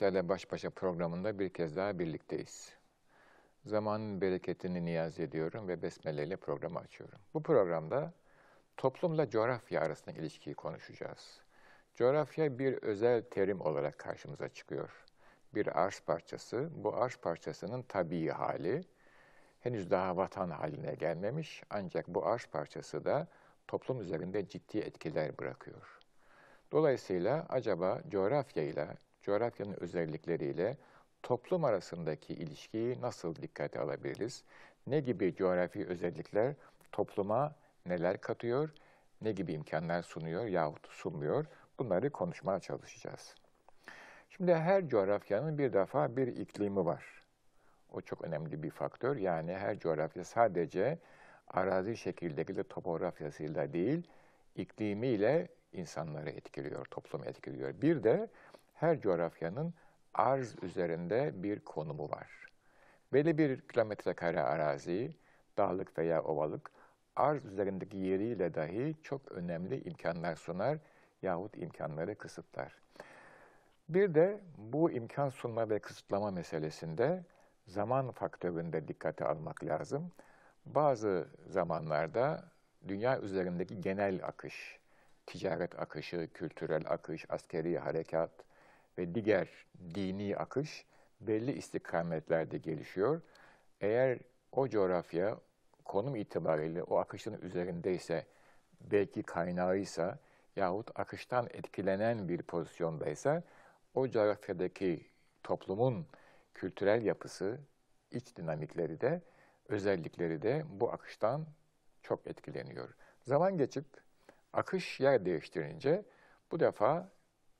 Gençlerle Baş Başa programında bir kez daha birlikteyiz. Zamanın bereketini niyaz ediyorum ve besmele ile programı açıyorum. Bu programda toplumla coğrafya arasındaki ilişkiyi konuşacağız. Coğrafya bir özel terim olarak karşımıza çıkıyor. Bir arz parçası, bu arz parçasının tabii hali henüz daha vatan haline gelmemiş ancak bu arz parçası da toplum üzerinde ciddi etkiler bırakıyor. Dolayısıyla acaba coğrafyayla, coğrafyanın özellikleriyle toplum arasındaki ilişkiyi nasıl dikkate alabiliriz? Ne gibi coğrafi özellikler topluma neler katıyor, ne gibi imkanlar sunuyor yahut sunmuyor? Bunları konuşmaya çalışacağız. Şimdi her coğrafyanın bir defa bir iklimi var. O çok önemli bir faktör. Yani her coğrafya sadece arazi şekildeki topografyasıyla değil, iklimiyle insanları etkiliyor, toplumu etkiliyor. Bir de her coğrafyanın arz üzerinde bir konumu var. Belli bir kilometre kare arazi, dağlık veya ovalık, arz üzerindeki yeriyle dahi çok önemli imkanlar sunar yahut imkanları kısıtlar. Bir de bu imkan sunma ve kısıtlama meselesinde zaman faktöründe dikkate almak lazım. Bazı zamanlarda dünya üzerindeki genel akış, ticaret akışı, kültürel akış, askeri harekat ve diğer dini akış belli istikametlerde gelişiyor. Eğer o coğrafya konum itibariyle o akışın üzerindeyse, belki kaynağıysa yahut akıştan etkilenen bir pozisyondaysa o coğrafyadaki toplumun kültürel yapısı, iç dinamikleri de, özellikleri de bu akıştan çok etkileniyor. Zaman geçip akış yer değiştirince bu defa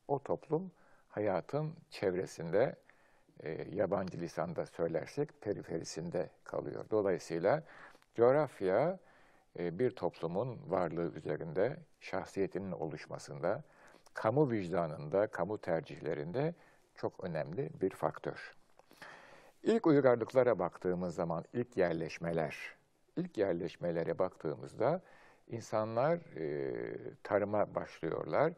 o toplum hayatın çevresinde, e, yabancı lisanda söylersek periferisinde kalıyor. Dolayısıyla coğrafya e, bir toplumun varlığı üzerinde, şahsiyetinin oluşmasında, kamu vicdanında, kamu tercihlerinde çok önemli bir faktör. İlk uygarlıklara baktığımız zaman ilk yerleşmeler, ilk yerleşmelere baktığımızda insanlar e, tarıma başlıyorlar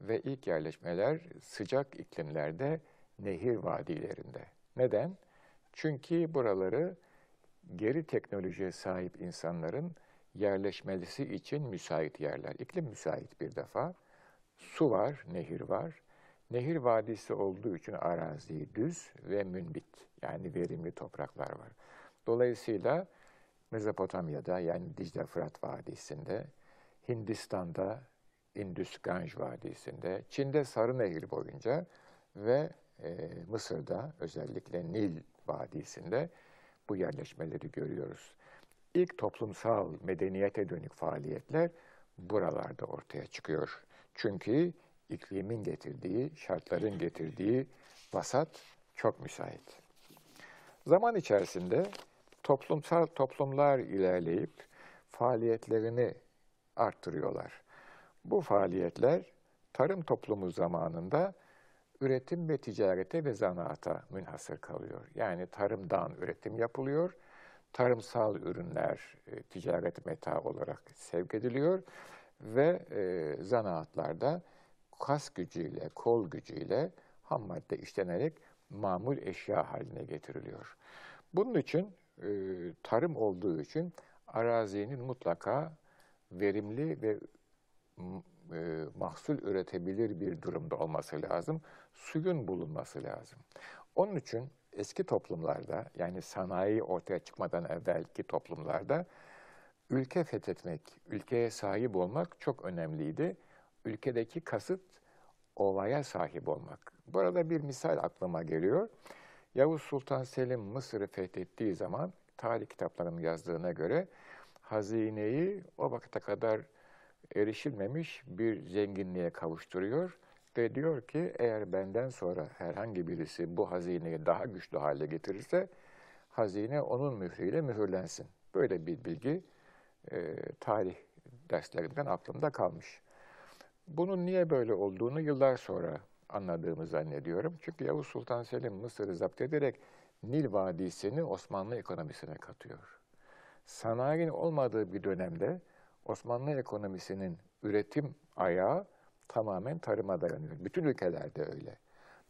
ve ilk yerleşmeler sıcak iklimlerde nehir vadilerinde. Neden? Çünkü buraları geri teknolojiye sahip insanların yerleşmesi için müsait yerler. İklim müsait bir defa. Su var, nehir var. Nehir vadisi olduğu için arazi düz ve münbit yani verimli topraklar var. Dolayısıyla Mezopotamya'da yani Dicle Fırat Vadisi'nde, Hindistan'da Indus Ganj Vadisi'nde, Çin'de Sarı Nehir boyunca ve e, Mısır'da özellikle Nil Vadisi'nde bu yerleşmeleri görüyoruz. İlk toplumsal medeniyete dönük faaliyetler buralarda ortaya çıkıyor. Çünkü iklimin getirdiği, şartların getirdiği vasat çok müsait. Zaman içerisinde toplumsal toplumlar ilerleyip faaliyetlerini arttırıyorlar. Bu faaliyetler tarım toplumu zamanında üretim ve ticarete ve zanaata münhasır kalıyor. Yani tarımdan üretim yapılıyor, tarımsal ürünler e, ticaret meta olarak sevk ediliyor ve e, zanaatlarda kas gücüyle, kol gücüyle ham madde işlenerek mamul eşya haline getiriliyor. Bunun için e, tarım olduğu için arazinin mutlaka verimli ve e, mahsul üretebilir bir durumda olması lazım. Suyun bulunması lazım. Onun için eski toplumlarda yani sanayi ortaya çıkmadan evvelki toplumlarda ülke fethetmek, ülkeye sahip olmak çok önemliydi. Ülkedeki kasıt ovaya sahip olmak. Burada bir misal aklıma geliyor. Yavuz Sultan Selim Mısır'ı fethettiği zaman tarih kitaplarının yazdığına göre hazineyi o vakte kadar erişilmemiş bir zenginliğe kavuşturuyor ve diyor ki eğer benden sonra herhangi birisi bu hazineyi daha güçlü hale getirirse hazine onun mührüyle mühürlensin. Böyle bir bilgi e, tarih derslerinden aklımda kalmış. Bunun niye böyle olduğunu yıllar sonra anladığımı zannediyorum. Çünkü Yavuz Sultan Selim Mısır'ı zapt ederek Nil Vadisi'ni Osmanlı ekonomisine katıyor. Sanayinin olmadığı bir dönemde Osmanlı ekonomisinin üretim ayağı tamamen tarıma dayanıyor. Bütün ülkelerde öyle.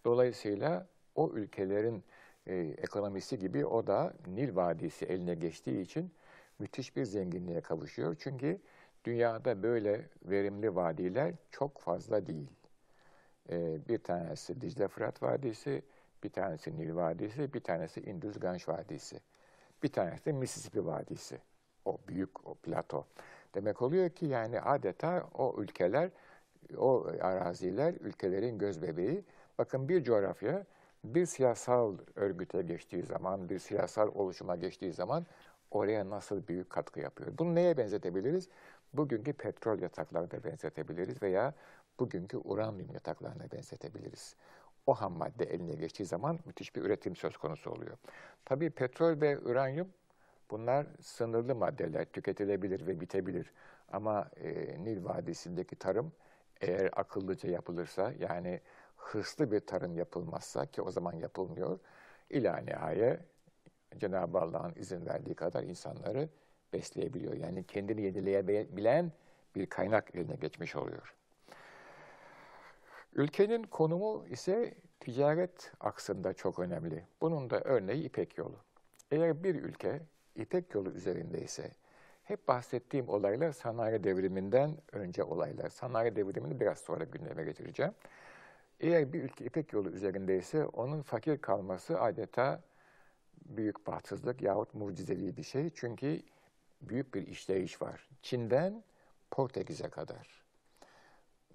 Dolayısıyla o ülkelerin e, ekonomisi gibi o da Nil Vadisi eline geçtiği için müthiş bir zenginliğe kavuşuyor. Çünkü dünyada böyle verimli vadiler çok fazla değil. E, bir tanesi Dicle Fırat Vadisi, bir tanesi Nil Vadisi, bir tanesi Indus Ganj Vadisi. Bir tanesi de Mississippi Vadisi. O büyük o plato. Demek oluyor ki yani adeta o ülkeler, o araziler ülkelerin göz bebeği. Bakın bir coğrafya bir siyasal örgüte geçtiği zaman, bir siyasal oluşuma geçtiği zaman oraya nasıl büyük katkı yapıyor. Bunu neye benzetebiliriz? Bugünkü petrol yataklarına benzetebiliriz veya bugünkü uranyum yataklarına benzetebiliriz. O ham madde eline geçtiği zaman müthiş bir üretim söz konusu oluyor. Tabii petrol ve uranyum bunlar sınırlı maddeler, tüketilebilir ve bitebilir. Ama e, Nil Vadisi'ndeki tarım eğer akıllıca yapılırsa yani hırslı bir tarım yapılmazsa ki o zaman yapılmıyor, ila nihaye Cenab-ı Allah'ın izin verdiği kadar insanları besleyebiliyor. Yani kendini yenileyebilen bir kaynak eline geçmiş oluyor. Ülkenin konumu ise ticaret aksında çok önemli. Bunun da örneği İpek yolu. Eğer bir ülke İpek yolu üzerindeyse, hep bahsettiğim olaylar sanayi devriminden önce olaylar. Sanayi devrimini biraz sonra gündeme getireceğim. Eğer bir ülke İpek yolu üzerindeyse onun fakir kalması adeta büyük bahtsızlık yahut mucizeli bir şey. Çünkü büyük bir işleyiş var. Çin'den Portekiz'e kadar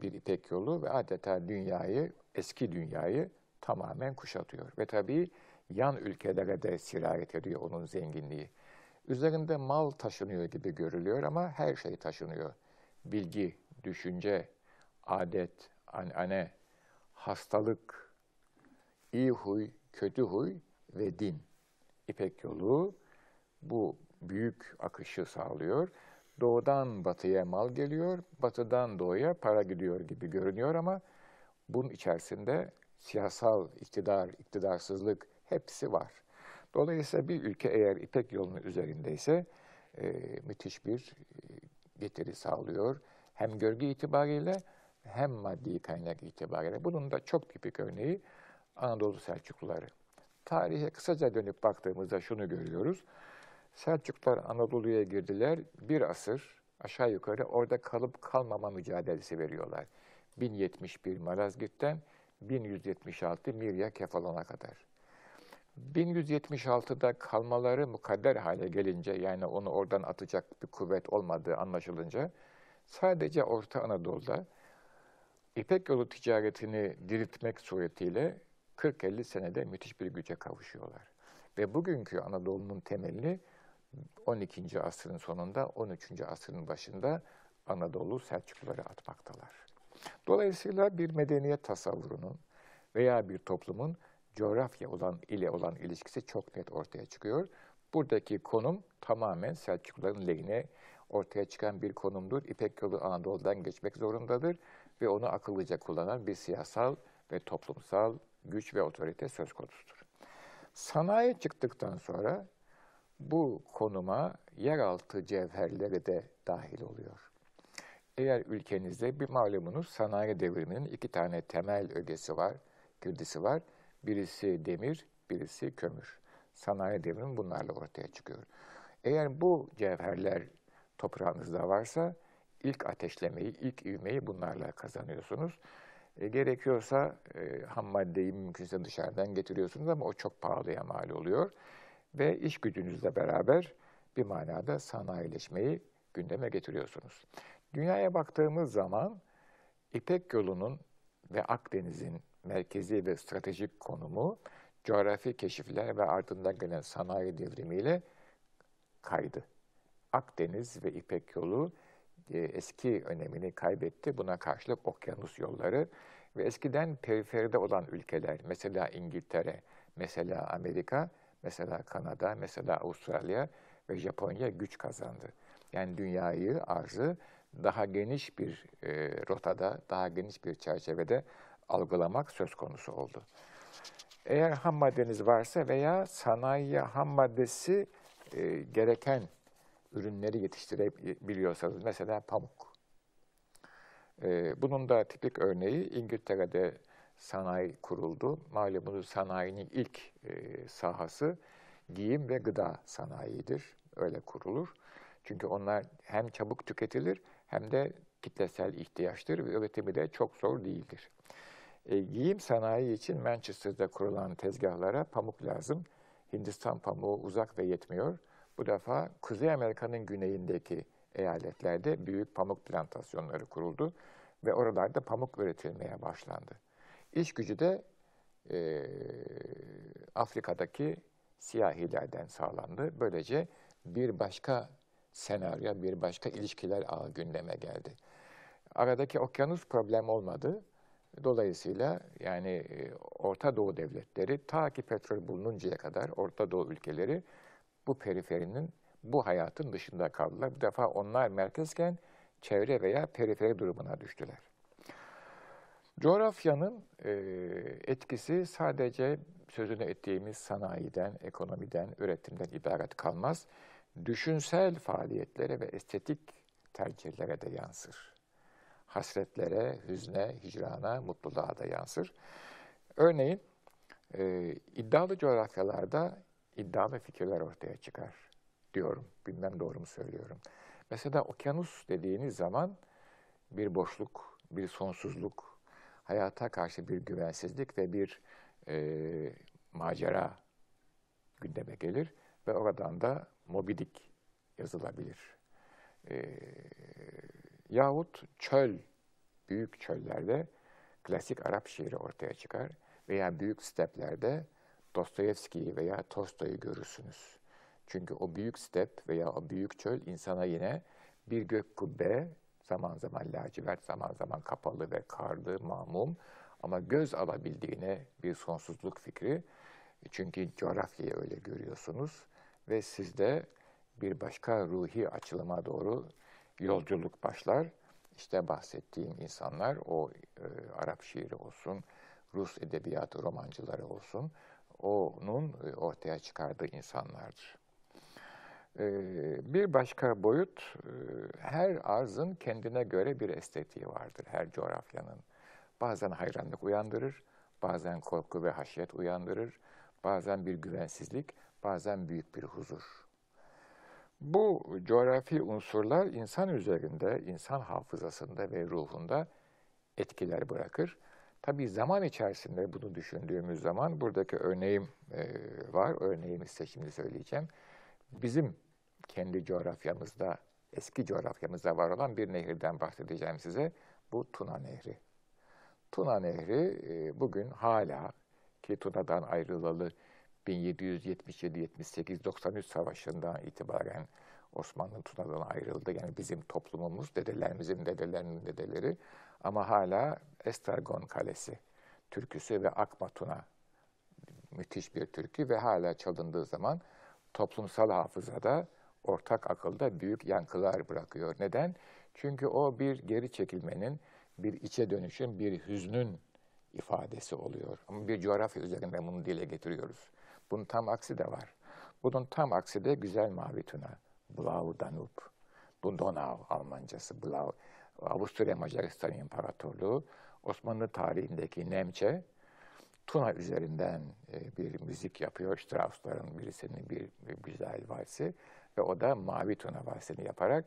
bir İpek yolu ve adeta dünyayı, eski dünyayı tamamen kuşatıyor. Ve tabii yan ülkelere de sirayet ediyor onun zenginliği. Üzerinde mal taşınıyor gibi görülüyor ama her şey taşınıyor. Bilgi, düşünce, adet, anane, hastalık, iyi huy, kötü huy ve din. İpek yolu bu büyük akışı sağlıyor. Doğudan batıya mal geliyor, batıdan doğuya para gidiyor gibi görünüyor ama bunun içerisinde siyasal iktidar, iktidarsızlık hepsi var. Dolayısıyla bir ülke eğer İpek yolunun üzerindeyse e, müthiş bir e, getiri sağlıyor. Hem görgü itibariyle hem maddi kaynak itibariyle. Bunun da çok tipik örneği Anadolu Selçukluları. Tarihe kısaca dönüp baktığımızda şunu görüyoruz. Selçuklular Anadolu'ya girdiler. Bir asır aşağı yukarı orada kalıp kalmama mücadelesi veriyorlar. 1071 Malazgirt'ten 1176 Mirya Kefalon'a kadar. 1176'da kalmaları mukadder hale gelince yani onu oradan atacak bir kuvvet olmadığı anlaşılınca sadece Orta Anadolu'da İpek yolu ticaretini diriltmek suretiyle 40-50 senede müthiş bir güce kavuşuyorlar. Ve bugünkü Anadolu'nun temelini 12. asrın sonunda, 13. asrın başında Anadolu Selçukluları atmaktalar. Dolayısıyla bir medeniyet tasavvurunun veya bir toplumun coğrafya olan ile olan ilişkisi çok net ortaya çıkıyor. Buradaki konum tamamen Selçukluların lehine ortaya çıkan bir konumdur. İpek yolu Anadolu'dan geçmek zorundadır ve onu akıllıca kullanan bir siyasal ve toplumsal güç ve otorite söz konusudur. Sanayi çıktıktan sonra bu konuma yeraltı cevherleri de dahil oluyor. Eğer ülkenizde bir malumunuz sanayi devriminin iki tane temel ögesi var, girdisi var. Birisi demir, birisi kömür. Sanayi devrimi bunlarla ortaya çıkıyor. Eğer bu cevherler toprağınızda varsa ilk ateşlemeyi, ilk ivmeyi bunlarla kazanıyorsunuz. E, gerekiyorsa e, ham maddeyi mümkünse dışarıdan getiriyorsunuz ama o çok pahalıya mal oluyor. Ve iş gücünüzle beraber bir manada sanayileşmeyi gündeme getiriyorsunuz. Dünyaya baktığımız zaman İpek yolunun ve Akdeniz'in merkezi ve stratejik konumu coğrafi keşifler ve ardından gelen sanayi devrimiyle kaydı. Akdeniz ve İpek yolu e, eski önemini kaybetti. Buna karşılık okyanus yolları ve eskiden periferide olan ülkeler, mesela İngiltere, mesela Amerika, mesela Kanada, mesela Avustralya ve Japonya güç kazandı. Yani dünyayı, arzı daha geniş bir e, rotada, daha geniş bir çerçevede algılamak söz konusu oldu. Eğer ham maddeniz varsa veya sanayiye ham maddesi e, gereken ürünleri yetiştirebiliyorsanız, mesela pamuk. E, bunun da tipik örneği İngiltere'de sanayi kuruldu. Malumunuz sanayinin ilk e, sahası giyim ve gıda sanayidir. Öyle kurulur. Çünkü onlar hem çabuk tüketilir hem de kitlesel ihtiyaçtır ve üretimi de çok zor değildir. E, giyim sanayi için Manchester'da kurulan tezgahlara pamuk lazım. Hindistan pamuğu uzak ve yetmiyor. Bu defa Kuzey Amerika'nın güneyindeki eyaletlerde büyük pamuk plantasyonları kuruldu ve oralarda pamuk üretilmeye başlandı. İş gücü de e, Afrika'daki siyahilerden sağlandı. Böylece bir başka senaryo, bir başka ilişkiler ağı gündeme geldi. Aradaki okyanus problem olmadı. Dolayısıyla yani e, Orta Doğu devletleri ta ki petrol bulununcaya kadar Orta Doğu ülkeleri bu periferinin, bu hayatın dışında kaldılar. Bu defa onlar merkezken çevre veya periferi durumuna düştüler. Coğrafyanın e, etkisi sadece sözünü ettiğimiz sanayiden, ekonomiden, üretimden ibaret kalmaz. Düşünsel faaliyetlere ve estetik tercihlere de yansır. Hasretlere, hüzne, hicrana, mutluluğa da yansır. Örneğin e, iddialı coğrafyalarda iddialı fikirler ortaya çıkar diyorum. Bilmem doğru mu söylüyorum. Mesela okyanus dediğiniz zaman bir boşluk, bir sonsuzluk, hayata karşı bir güvensizlik ve bir e, macera gündeme gelir ve oradan da Mobidik yazılabilir. E, yahut çöl, büyük çöllerde klasik Arap şiiri ortaya çıkar veya büyük steplerde Dostoyevski'yi veya Tolstoy'u görürsünüz. Çünkü o büyük step veya o büyük çöl insana yine bir gök kubbe, zaman zaman lacivert, zaman zaman kapalı ve karlı, mamum ama göz alabildiğine bir sonsuzluk fikri. Çünkü coğrafyayı öyle görüyorsunuz ve sizde bir başka ruhi açılıma doğru yolculuk başlar. İşte bahsettiğim insanlar o e, Arap şiiri olsun, Rus edebiyatı romancıları olsun, onun e, ortaya çıkardığı insanlardır. E, bir başka boyut, e, her arzın kendine göre bir estetiği vardır, her coğrafyanın. Bazen hayranlık uyandırır, bazen korku ve haşyet uyandırır, bazen bir güvensizlik, bazen büyük bir huzur. Bu coğrafi unsurlar insan üzerinde, insan hafızasında ve ruhunda etkiler bırakır. Tabii zaman içerisinde bunu düşündüğümüz zaman buradaki örneğim e, var. Örneğimi size şimdi söyleyeceğim. Bizim kendi coğrafyamızda, eski coğrafyamızda var olan bir nehirden bahsedeceğim size. Bu Tuna Nehri. Tuna Nehri e, bugün hala ki Tuna'dan ayrılalı 1777-78-93 savaşından itibaren Osmanlı Tuna'dan ayrıldı. Yani bizim toplumumuz, dedelerimizin dedelerinin dedeleri ama hala Estragon Kalesi türküsü ve Akma Tuna müthiş bir türkü ve hala çalındığı zaman toplumsal hafızada, ortak akılda büyük yankılar bırakıyor. Neden? Çünkü o bir geri çekilmenin, bir içe dönüşün, bir hüznün ifadesi oluyor. Ama bir coğrafya üzerinde bunu dile getiriyoruz. Bunun tam aksi de var. Bunun tam aksi de güzel mavi tuna. Blau Danube. Bu Donau Almancası. Blau. Avusturya Macaristan İmparatorluğu Osmanlı tarihindeki Nemçe Tuna üzerinden e, bir müzik yapıyor. Strauss'ların birisinin bir, bir güzel valsi ve o da Mavi Tuna valsini yaparak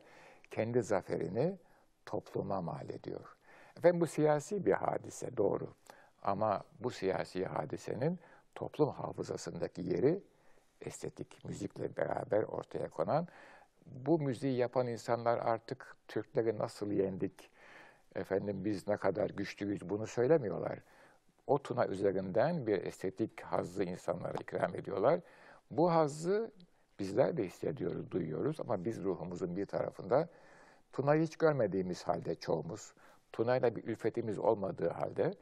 kendi zaferini topluma mal ediyor. Efendim bu siyasi bir hadise doğru. Ama bu siyasi hadisenin toplum hafızasındaki yeri estetik müzikle beraber ortaya konan bu müziği yapan insanlar artık Türkleri nasıl yendik, efendim biz ne kadar güçlüyüz bunu söylemiyorlar. O tuna üzerinden bir estetik hazzı insanlara ikram ediyorlar. Bu hazzı bizler de hissediyoruz, duyuyoruz ama biz ruhumuzun bir tarafında Tuna'yı hiç görmediğimiz halde çoğumuz, Tuna'yla bir ülfetimiz olmadığı halde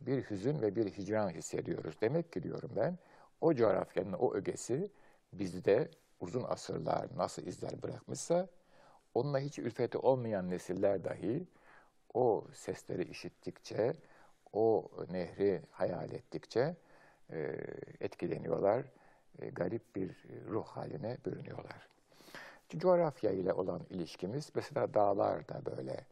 bir hüzün ve bir hicran hissediyoruz. Demek ki diyorum ben, o coğrafyanın o ögesi bizde uzun asırlar nasıl izler bırakmışsa, onunla hiç ülfeti olmayan nesiller dahi o sesleri işittikçe, o nehri hayal ettikçe e, etkileniyorlar, e, garip bir ruh haline bürünüyorlar. Coğrafya ile olan ilişkimiz, mesela dağlar da böyle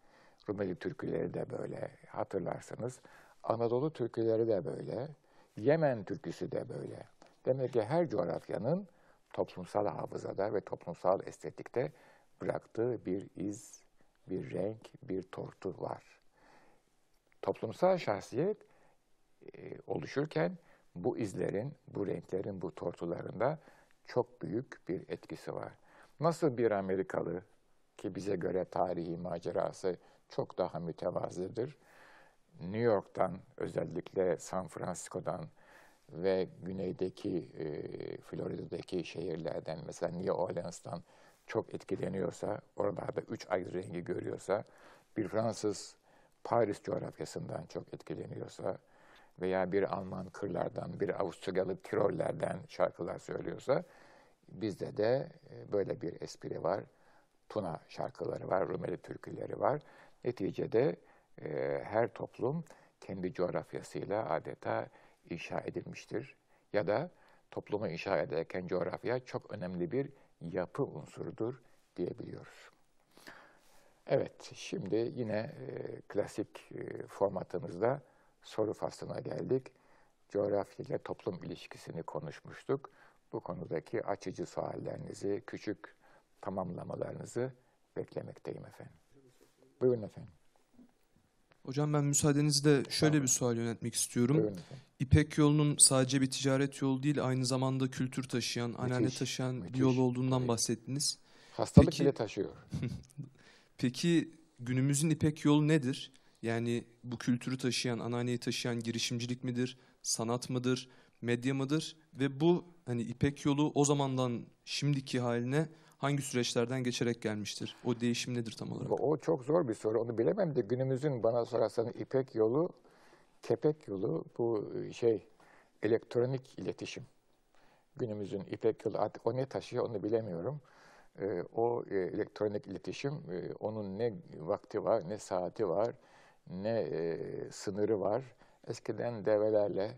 Rumeli türküleri de böyle hatırlarsınız. Anadolu türküleri de böyle. Yemen türküsü de böyle. Demek ki her coğrafyanın toplumsal hafızada ve toplumsal estetikte bıraktığı bir iz, bir renk, bir tortu var. Toplumsal şahsiyet e, oluşurken bu izlerin, bu renklerin, bu tortularında çok büyük bir etkisi var. Nasıl bir Amerikalı ki bize göre tarihi macerası çok daha mütevazıdır. New York'tan özellikle San Francisco'dan ve güneydeki e, Florida'daki şehirlerden mesela New Orleans'tan çok etkileniyorsa, oralarda üç ayrı rengi görüyorsa, bir Fransız Paris coğrafyasından çok etkileniyorsa veya bir Alman kırlardan, bir Avusturyalı Tirollerden şarkılar söylüyorsa, bizde de e, böyle bir espri var. Tuna şarkıları var, Rumeli türküleri var. Neticede e, her toplum kendi coğrafyasıyla adeta inşa edilmiştir. Ya da toplumu inşa ederken coğrafya çok önemli bir yapı unsurudur diyebiliyoruz. Evet, şimdi yine e, klasik e, formatımızda soru faslına geldik. Coğrafya ile toplum ilişkisini konuşmuştuk. Bu konudaki açıcı suallerinizi, küçük tamamlamalarınızı beklemekteyim efendim. Buyurun efendim. Hocam ben müsaadenizle şöyle Tamam. bir sual yönetmek istiyorum. Efendim. İpek yolunun sadece bir ticaret yolu değil, aynı zamanda kültür taşıyan, Müthiş, taşıyan bir müthiş. yol olduğundan Evet. bahsettiniz. Hastalık Peki- bile taşıyor. Peki günümüzün İpek yolu nedir? Yani bu kültürü taşıyan, anneanneyi taşıyan girişimcilik midir, sanat mıdır, medya mıdır? Ve bu hani İpek yolu o zamandan şimdiki haline hangi süreçlerden geçerek gelmiştir? O değişim nedir tam olarak? O çok zor bir soru. Onu bilemem de günümüzün bana sorarsanız İpek yolu, kepek yolu bu e, şey elektronik iletişim. Günümüzün İpek yolu artık o ne taşıyor onu bilemiyorum. Ee, o e, elektronik iletişim e, onun ne vakti var, ne saati var, ne e, sınırı var. Eskiden develerle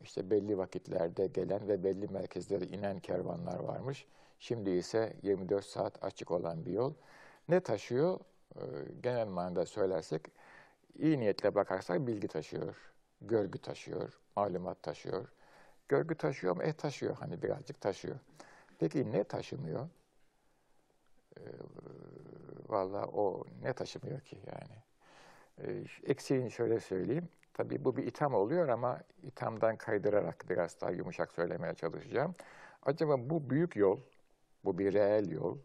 işte belli vakitlerde gelen ve belli merkezlere inen kervanlar varmış. Şimdi ise 24 saat açık olan bir yol. Ne taşıyor? Ee, genel manada söylersek, iyi niyetle bakarsak bilgi taşıyor, görgü taşıyor, malumat taşıyor. Görgü taşıyor mu? E taşıyor, hani birazcık taşıyor. Peki ne taşımıyor? Ee, Vallahi o ne taşımıyor ki yani. Ee, eksiğini şöyle söyleyeyim. Tabii bu bir itham oluyor ama ithamdan kaydırarak biraz daha yumuşak söylemeye çalışacağım. Acaba bu büyük yol, bu bir reel yol,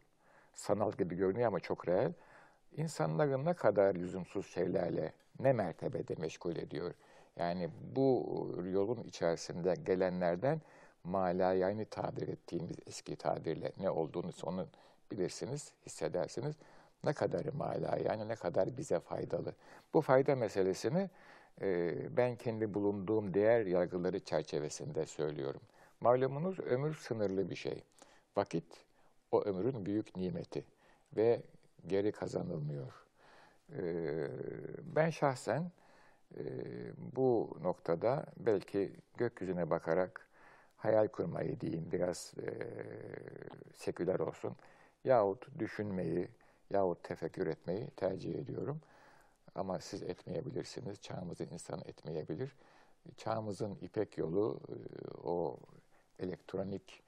sanal gibi görünüyor ama çok reel, insanları ne kadar lüzumsuz şeylerle, ne mertebede meşgul ediyor? Yani bu yolun içerisinde gelenlerden malayani tabir ettiğimiz eski tabirle ne olduğunu onu bilirsiniz, hissedersiniz. Ne kadarı mala yani ne kadar bize faydalı. Bu fayda meselesini e, ben kendi bulunduğum değer yargıları çerçevesinde söylüyorum. Malumunuz ömür sınırlı bir şey. Vakit o ömrün büyük nimeti ve geri kazanılmıyor. E, ben şahsen e, bu noktada belki gökyüzüne bakarak hayal kurmayı diyeyim biraz e, seküler olsun yahut düşünmeyi yahut tefekkür etmeyi tercih ediyorum. Ama siz etmeyebilirsiniz, çağımızın insanı etmeyebilir. Çağımızın ipek yolu e, o elektronik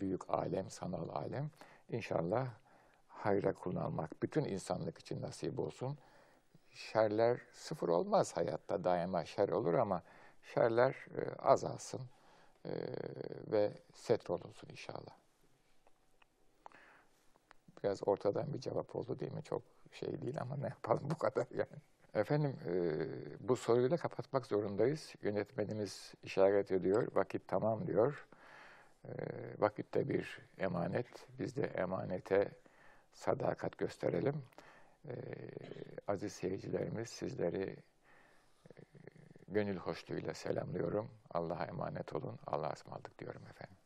büyük alem, sanal alem inşallah hayra kullanmak bütün insanlık için nasip olsun. Şerler sıfır olmaz hayatta daima şer olur ama şerler e, azalsın e, ve setrol olsun inşallah. Biraz ortadan bir cevap oldu değil mi? Çok şey değil ama ne yapalım bu kadar yani. Efendim e, bu soruyu da kapatmak zorundayız. Yönetmenimiz işaret ediyor. Vakit tamam diyor. E, vakit de bir emanet. Biz de emanete sadakat gösterelim. E, aziz seyircilerimiz sizleri e, gönül hoşluğuyla selamlıyorum. Allah'a emanet olun. Allah'a ısmarladık diyorum efendim.